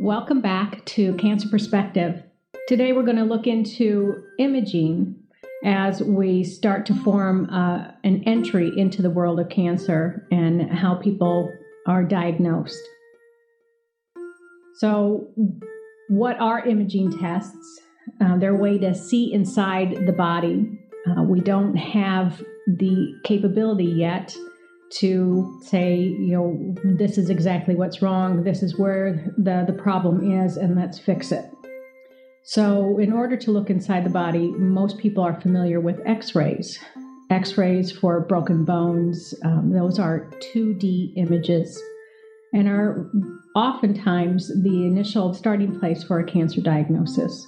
Welcome back to Cancer Perspective. Today we're going to look into imaging as we start to form uh, an entry into the world of cancer and how people are diagnosed. So, what are imaging tests? Uh, they're a way to see inside the body. Uh, we don't have the capability yet to say, you know, this is exactly what's wrong, this is where the, the problem is, and let's fix it. So, in order to look inside the body, most people are familiar with x rays. X rays for broken bones, um, those are 2D images and are oftentimes the initial starting place for a cancer diagnosis.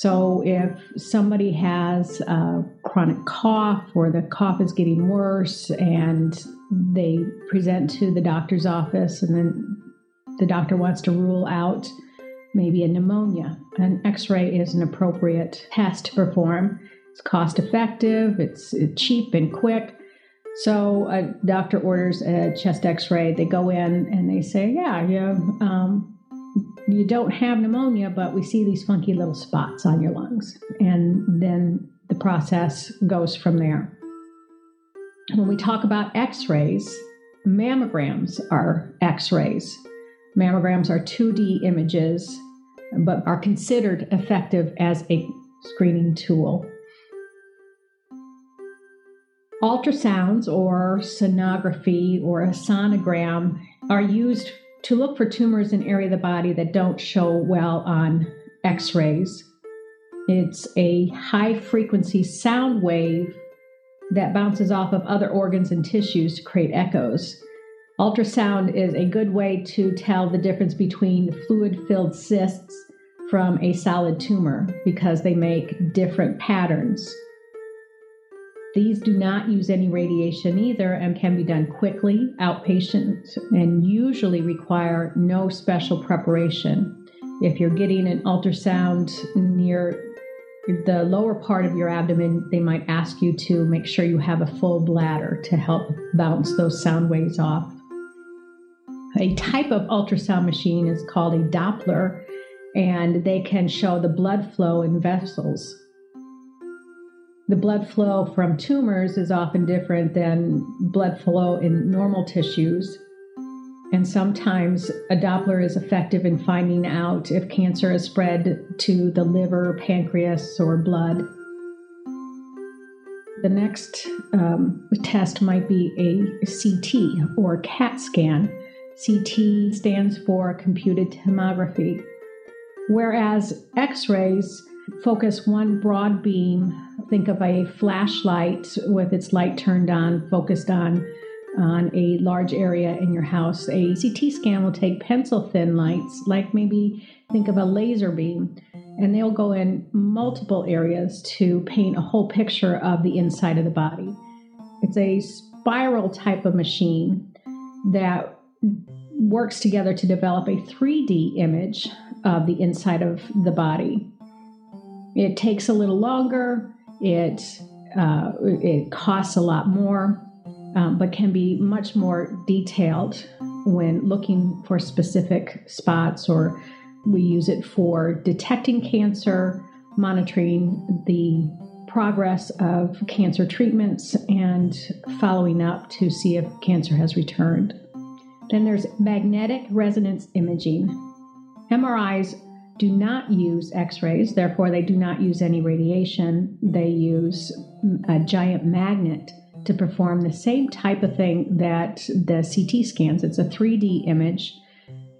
So, if somebody has a chronic cough or the cough is getting worse and they present to the doctor's office, and then the doctor wants to rule out maybe a pneumonia, an x ray is an appropriate test to perform. It's cost effective, it's cheap and quick. So, a doctor orders a chest x ray. They go in and they say, Yeah, yeah. Um, you don't have pneumonia, but we see these funky little spots on your lungs. And then the process goes from there. When we talk about x rays, mammograms are x rays. Mammograms are 2D images, but are considered effective as a screening tool. Ultrasounds or sonography or a sonogram are used to look for tumors in area of the body that don't show well on x rays. It's a high frequency sound wave that bounces off of other organs and tissues to create echoes. Ultrasound is a good way to tell the difference between fluid filled cysts from a solid tumor because they make different patterns. These do not use any radiation either and can be done quickly, outpatient, and usually require no special preparation. If you're getting an ultrasound near the lower part of your abdomen, they might ask you to make sure you have a full bladder to help bounce those sound waves off. A type of ultrasound machine is called a Doppler, and they can show the blood flow in vessels the blood flow from tumors is often different than blood flow in normal tissues. And sometimes a Doppler is effective in finding out if cancer has spread to the liver, pancreas, or blood. The next um, test might be a CT or CAT scan. CT stands for computed tomography, whereas X rays focus one broad beam think of a flashlight with its light turned on, focused on on a large area in your house. A CT scan will take pencil thin lights, like maybe think of a laser beam, and they'll go in multiple areas to paint a whole picture of the inside of the body. It's a spiral type of machine that works together to develop a 3D image of the inside of the body. It takes a little longer, it uh, it costs a lot more, um, but can be much more detailed when looking for specific spots. Or we use it for detecting cancer, monitoring the progress of cancer treatments, and following up to see if cancer has returned. Then there's magnetic resonance imaging. MRIs do not use x rays, therefore, they do not use any radiation. They use a giant magnet to perform the same type of thing that the CT scans. It's a 3D image.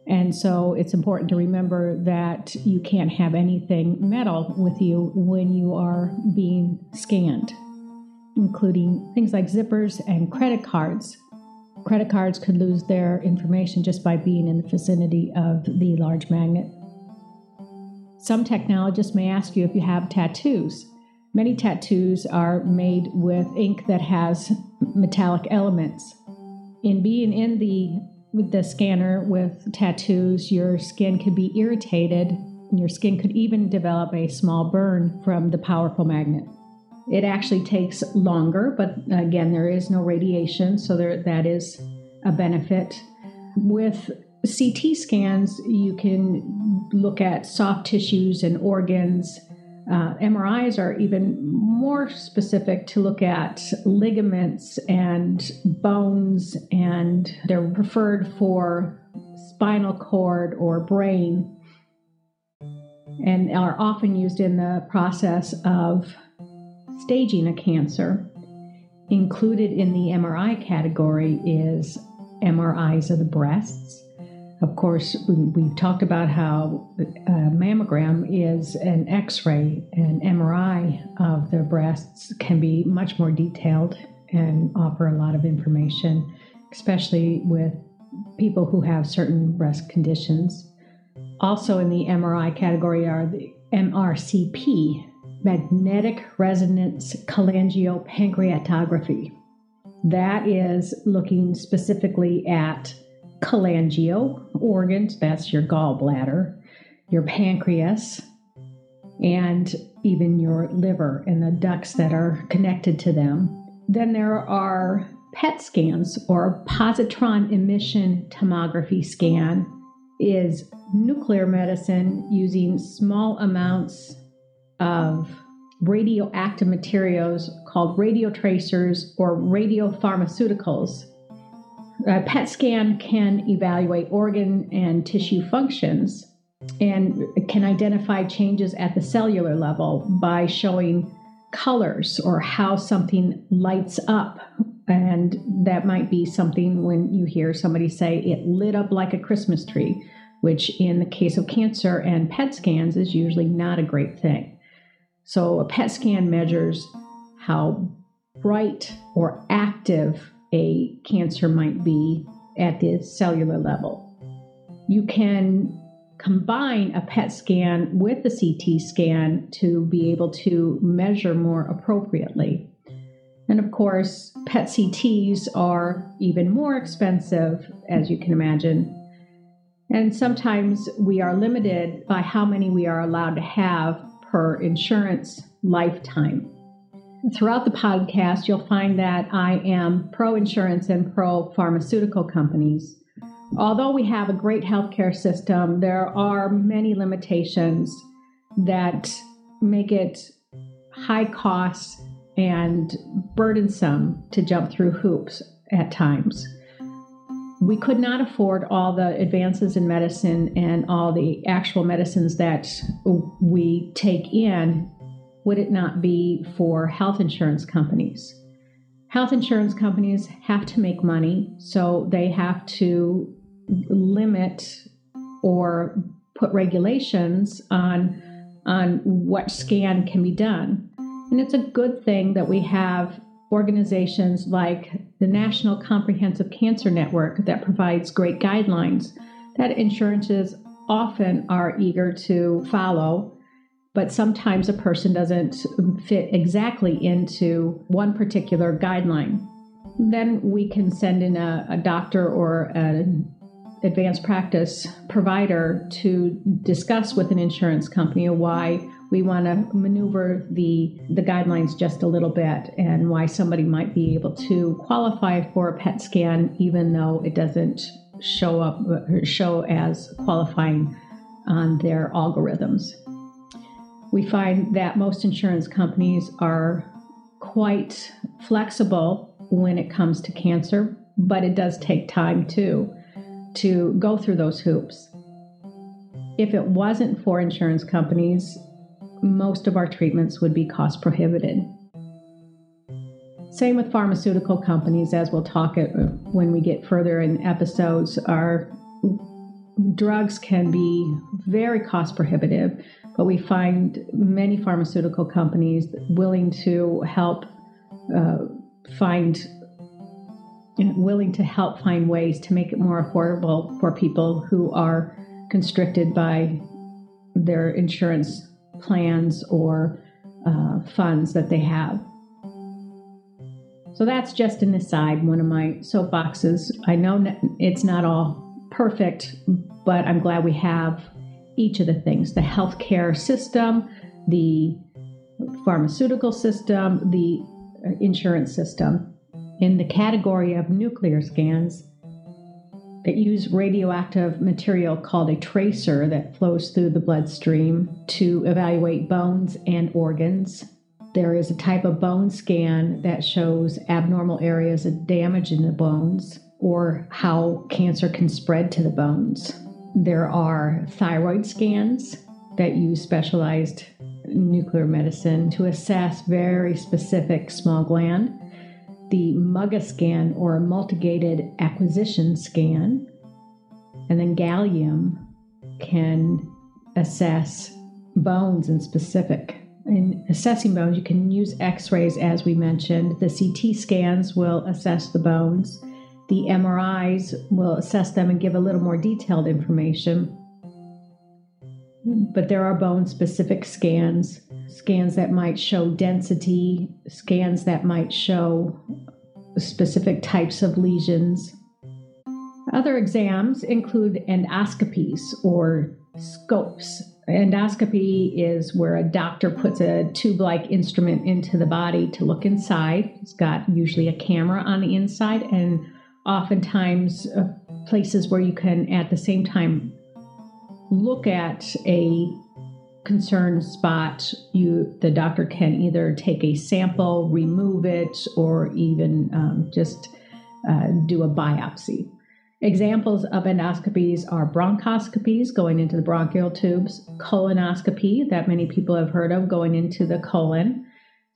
And so it's important to remember that you can't have anything metal with you when you are being scanned, including things like zippers and credit cards. Credit cards could lose their information just by being in the vicinity of the large magnet. Some technologists may ask you if you have tattoos. Many tattoos are made with ink that has metallic elements. In being in the with the scanner with tattoos, your skin could be irritated. Your skin could even develop a small burn from the powerful magnet. It actually takes longer, but again, there is no radiation, so there, that is a benefit. With CT scans, you can look at soft tissues and organs. Uh, MRIs are even more specific to look at ligaments and bones, and they're preferred for spinal cord or brain and are often used in the process of staging a cancer. Included in the MRI category is MRIs of the breasts. Of course, we've talked about how a mammogram is an x ray, and MRI of the breasts can be much more detailed and offer a lot of information, especially with people who have certain breast conditions. Also, in the MRI category are the MRCP, magnetic resonance cholangiopancreatography. That is looking specifically at cholangio organs, that's your gallbladder, your pancreas, and even your liver and the ducts that are connected to them. Then there are PET scans or positron emission tomography scan is nuclear medicine using small amounts of radioactive materials called radiotracers or radiopharmaceuticals. A PET scan can evaluate organ and tissue functions and can identify changes at the cellular level by showing colors or how something lights up. And that might be something when you hear somebody say it lit up like a Christmas tree, which in the case of cancer and PET scans is usually not a great thing. So a PET scan measures how bright or active a cancer might be at the cellular level. You can combine a PET scan with a CT scan to be able to measure more appropriately. And of course, PET CTs are even more expensive, as you can imagine. And sometimes we are limited by how many we are allowed to have per insurance lifetime. Throughout the podcast, you'll find that I am pro insurance and pro pharmaceutical companies. Although we have a great healthcare system, there are many limitations that make it high cost and burdensome to jump through hoops at times. We could not afford all the advances in medicine and all the actual medicines that we take in would it not be for health insurance companies. Health insurance companies have to make money, so they have to limit or put regulations on on what scan can be done. And it's a good thing that we have organizations like the National Comprehensive Cancer Network that provides great guidelines that insurances often are eager to follow but sometimes a person doesn't fit exactly into one particular guideline. Then we can send in a, a doctor or an advanced practice provider to discuss with an insurance company why we want to maneuver the the guidelines just a little bit and why somebody might be able to qualify for a PET scan even though it doesn't show up show as qualifying on their algorithms. We find that most insurance companies are quite flexible when it comes to cancer, but it does take time too to go through those hoops. If it wasn't for insurance companies, most of our treatments would be cost prohibited. Same with pharmaceutical companies, as we'll talk it when we get further in episodes. Our drugs can be very cost prohibitive, but we find many pharmaceutical companies willing to help uh, find willing to help find ways to make it more affordable for people who are constricted by their insurance plans or uh, funds that they have. So that's just an aside, one of my soapboxes. I know it's not all perfect, but I'm glad we have each of the things the healthcare system, the pharmaceutical system, the uh, insurance system. In the category of nuclear scans, that use radioactive material called a tracer that flows through the bloodstream to evaluate bones and organs. There is a type of bone scan that shows abnormal areas of damage in the bones or how cancer can spread to the bones. There are thyroid scans that use specialized nuclear medicine to assess very specific small gland the MUGA scan or multigated acquisition scan. And then gallium can assess bones in specific. In assessing bones, you can use x rays, as we mentioned. The CT scans will assess the bones. The MRIs will assess them and give a little more detailed information. But there are bone specific scans scans that might show density, scans that might show specific types of lesions. Other exams include endoscopies or scopes. Endoscopy is where a doctor puts a tube like instrument into the body to look inside. It's got usually a camera on the inside, and oftentimes uh, places where you can at the same time look at a concern spot, you the doctor can either take a sample, remove it, or even um, just uh, do a biopsy. Examples of endoscopies are bronchoscopies going into the bronchial tubes, colonoscopy that many people have heard of going into the colon,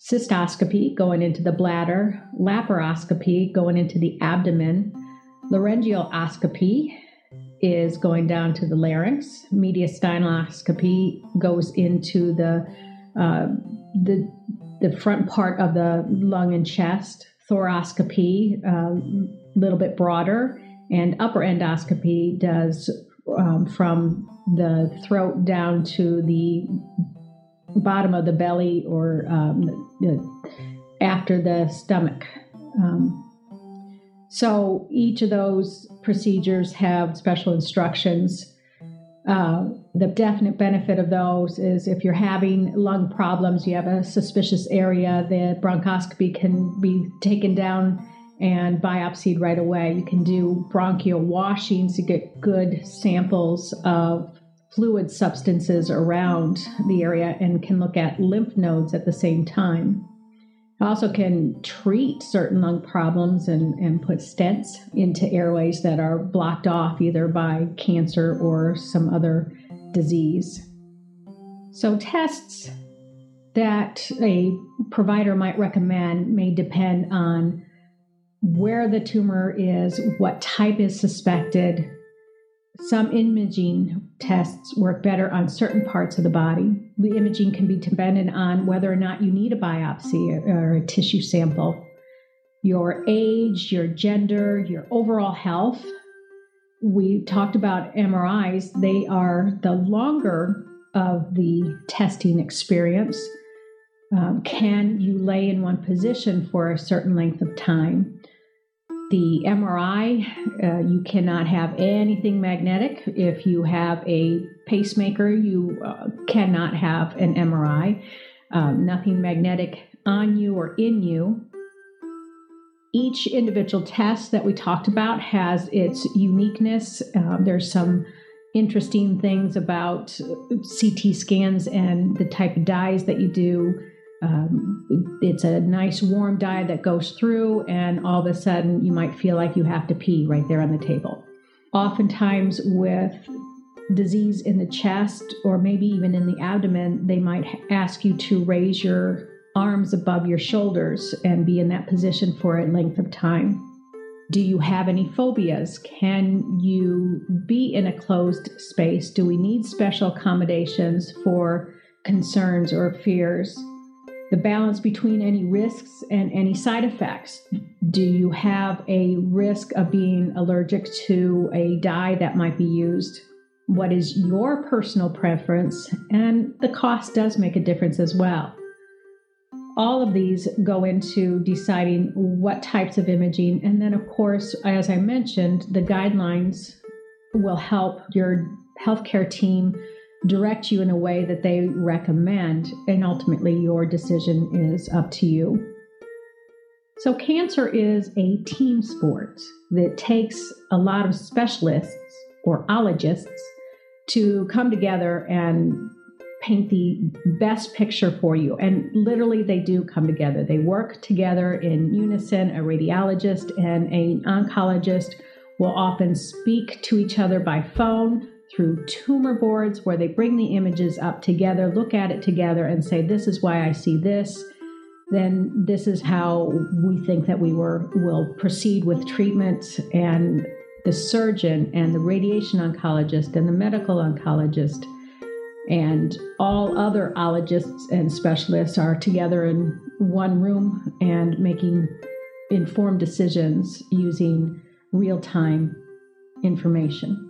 cystoscopy going into the bladder, laparoscopy going into the abdomen, laryngeoscopy is going down to the larynx. Mediastinaloscopy goes into the uh, the the front part of the lung and chest. Thoracoscopy, a uh, little bit broader, and upper endoscopy does um, from the throat down to the bottom of the belly or um, the, after the stomach. Um, so each of those procedures have special instructions. Uh, the definite benefit of those is if you're having lung problems, you have a suspicious area, the bronchoscopy can be taken down and biopsied right away. You can do bronchial washings to get good samples of fluid substances around the area and can look at lymph nodes at the same time also can treat certain lung problems and, and put stents into airways that are blocked off either by cancer or some other disease. So, tests that a provider might recommend may depend on where the tumor is, what type is suspected, some imaging tests work better on certain parts of the body. The imaging can be dependent on whether or not you need a biopsy or a tissue sample, your age, your gender, your overall health. We talked about MRIs, they are the longer of the testing experience. Um, can you lay in one position for a certain length of time? The MRI, uh, you cannot have anything magnetic. If you have a pacemaker, you uh, cannot have an MRI. Um, nothing magnetic on you or in you. Each individual test that we talked about has its uniqueness. Uh, there's some interesting things about CT scans and the type of dyes that you do um, it's a nice warm dye that goes through, and all of a sudden you might feel like you have to pee right there on the table. Oftentimes, with disease in the chest or maybe even in the abdomen, they might ask you to raise your arms above your shoulders and be in that position for a length of time. Do you have any phobias? Can you be in a closed space? Do we need special accommodations for concerns or fears? The balance between any risks and any side effects. Do you have a risk of being allergic to a dye that might be used? What is your personal preference? And the cost does make a difference as well. All of these go into deciding what types of imaging. And then, of course, as I mentioned, the guidelines will help your healthcare team direct you in a way that they recommend, and ultimately your decision is up to you. So, cancer is a team sport that takes a lot of specialists or ologists to come together and paint the best picture for you. And literally, they do come together. They work together in unison. A radiologist and an oncologist will often speak to each other by phone through tumor boards where they bring the images up together, look at it together, and say, This is why I see this. Then this is how we think that we were, will proceed with treatment. And the surgeon and the radiation oncologist and the medical oncologist and all other ologists and specialists are together in one room and making informed decisions using real time information.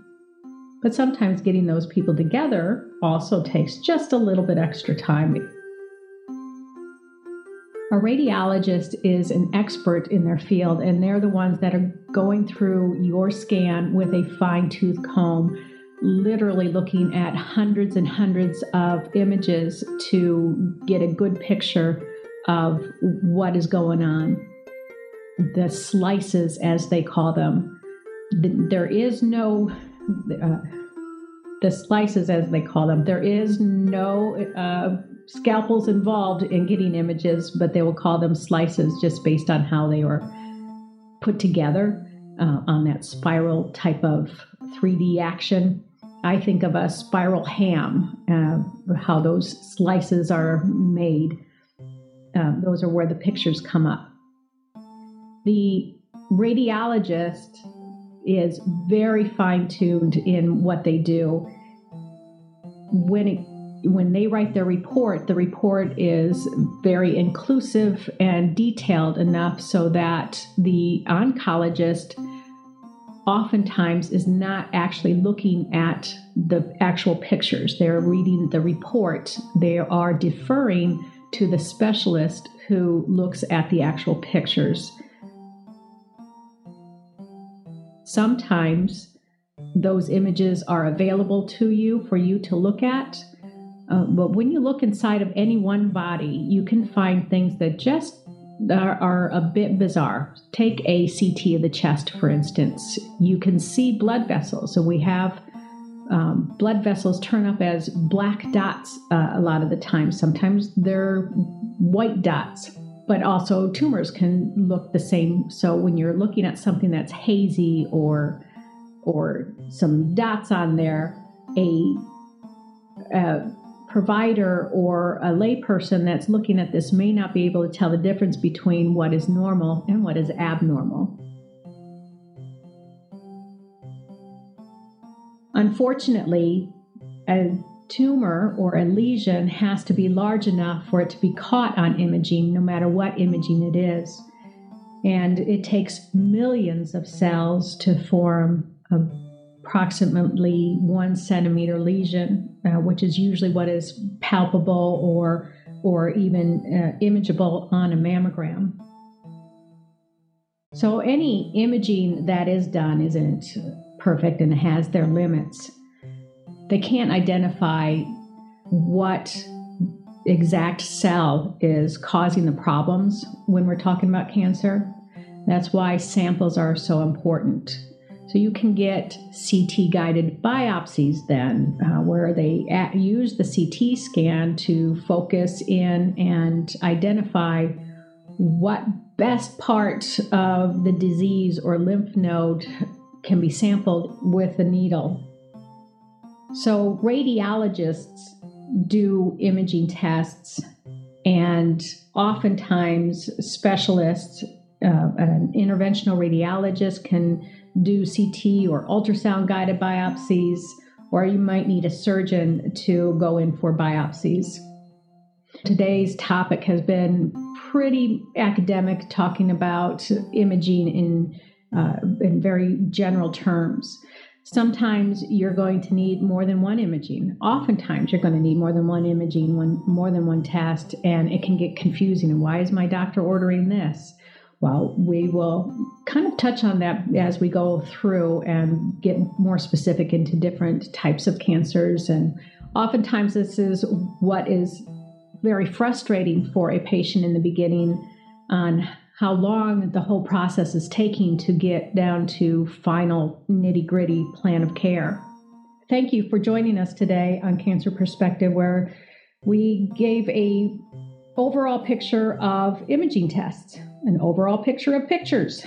But sometimes getting those people together also takes just a little bit extra time. A radiologist is an expert in their field, and they're the ones that are going through your scan with a fine tooth comb, literally looking at hundreds and hundreds of images to get a good picture of what is going on. The slices, as they call them. There is no uh, the slices, as they call them. There is no uh, scalpels involved in getting images, but they will call them slices just based on how they are put together uh, on that spiral type of 3D action. I think of a spiral ham, uh, how those slices are made. Uh, those are where the pictures come up. The radiologist is very fine tuned in what they do. When it, when they write their report, the report is very inclusive and detailed enough so that the oncologist oftentimes is not actually looking at the actual pictures. They're reading the report. They are deferring to the specialist who looks at the actual pictures. Sometimes those images are available to you for you to look at. Uh, but when you look inside of any one body, you can find things that just are, are, a bit bizarre. Take a CT of the chest, for instance. You can see blood vessels. So we have um, blood vessels turn up as black dots uh, a lot of the time. Sometimes they're white dots but also tumors can look the same. So when you're looking at something that's hazy or or some dots on there, a, a provider or a layperson that's looking at this may not be able to tell the difference between what is normal and what is abnormal. Unfortunately, a tumor or a lesion has to be large enough for it to be caught on imaging, no matter what imaging it is. And it takes millions of cells to form approximately one centimeter lesion, uh, which is usually what is palpable or or even uh, imageable on a mammogram. So any imaging that is done isn't perfect and has their limits they can't identify what exact cell is causing the problems when we're talking about cancer. That's why samples are so important. So you can get CT guided biopsies then, uh, where they at, use the CT scan to focus in and identify what best part of the disease or lymph node can be sampled with a needle so, radiologists do imaging tests, and oftentimes, specialists, uh, an interventional radiologist can do CT or ultrasound guided biopsies, or you might need a surgeon to go in for biopsies. Today's topic has been pretty academic, talking about imaging in, uh, in very general terms. Sometimes you're going to need more than one imaging. Oftentimes, you're going to need more than one imaging, one more than one test, and it can get confusing. And why is my doctor ordering this? Well, we will kind of touch on that as we go through and get more specific into different types of cancers. And oftentimes, this is what is very frustrating for a patient in the beginning on how long the whole process is taking to get down to final nitty gritty plan of care. Thank you for joining us today on Cancer Perspective, where we gave a overall picture of imaging tests, an overall picture of pictures.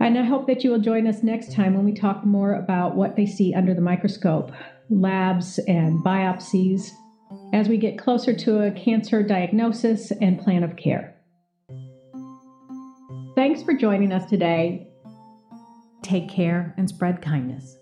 And I hope that you will join us next time when we talk more about what they see under the microscope, labs and biopsies, as we get closer to a cancer diagnosis and plan of care. Thanks for joining us today. Take care and spread kindness.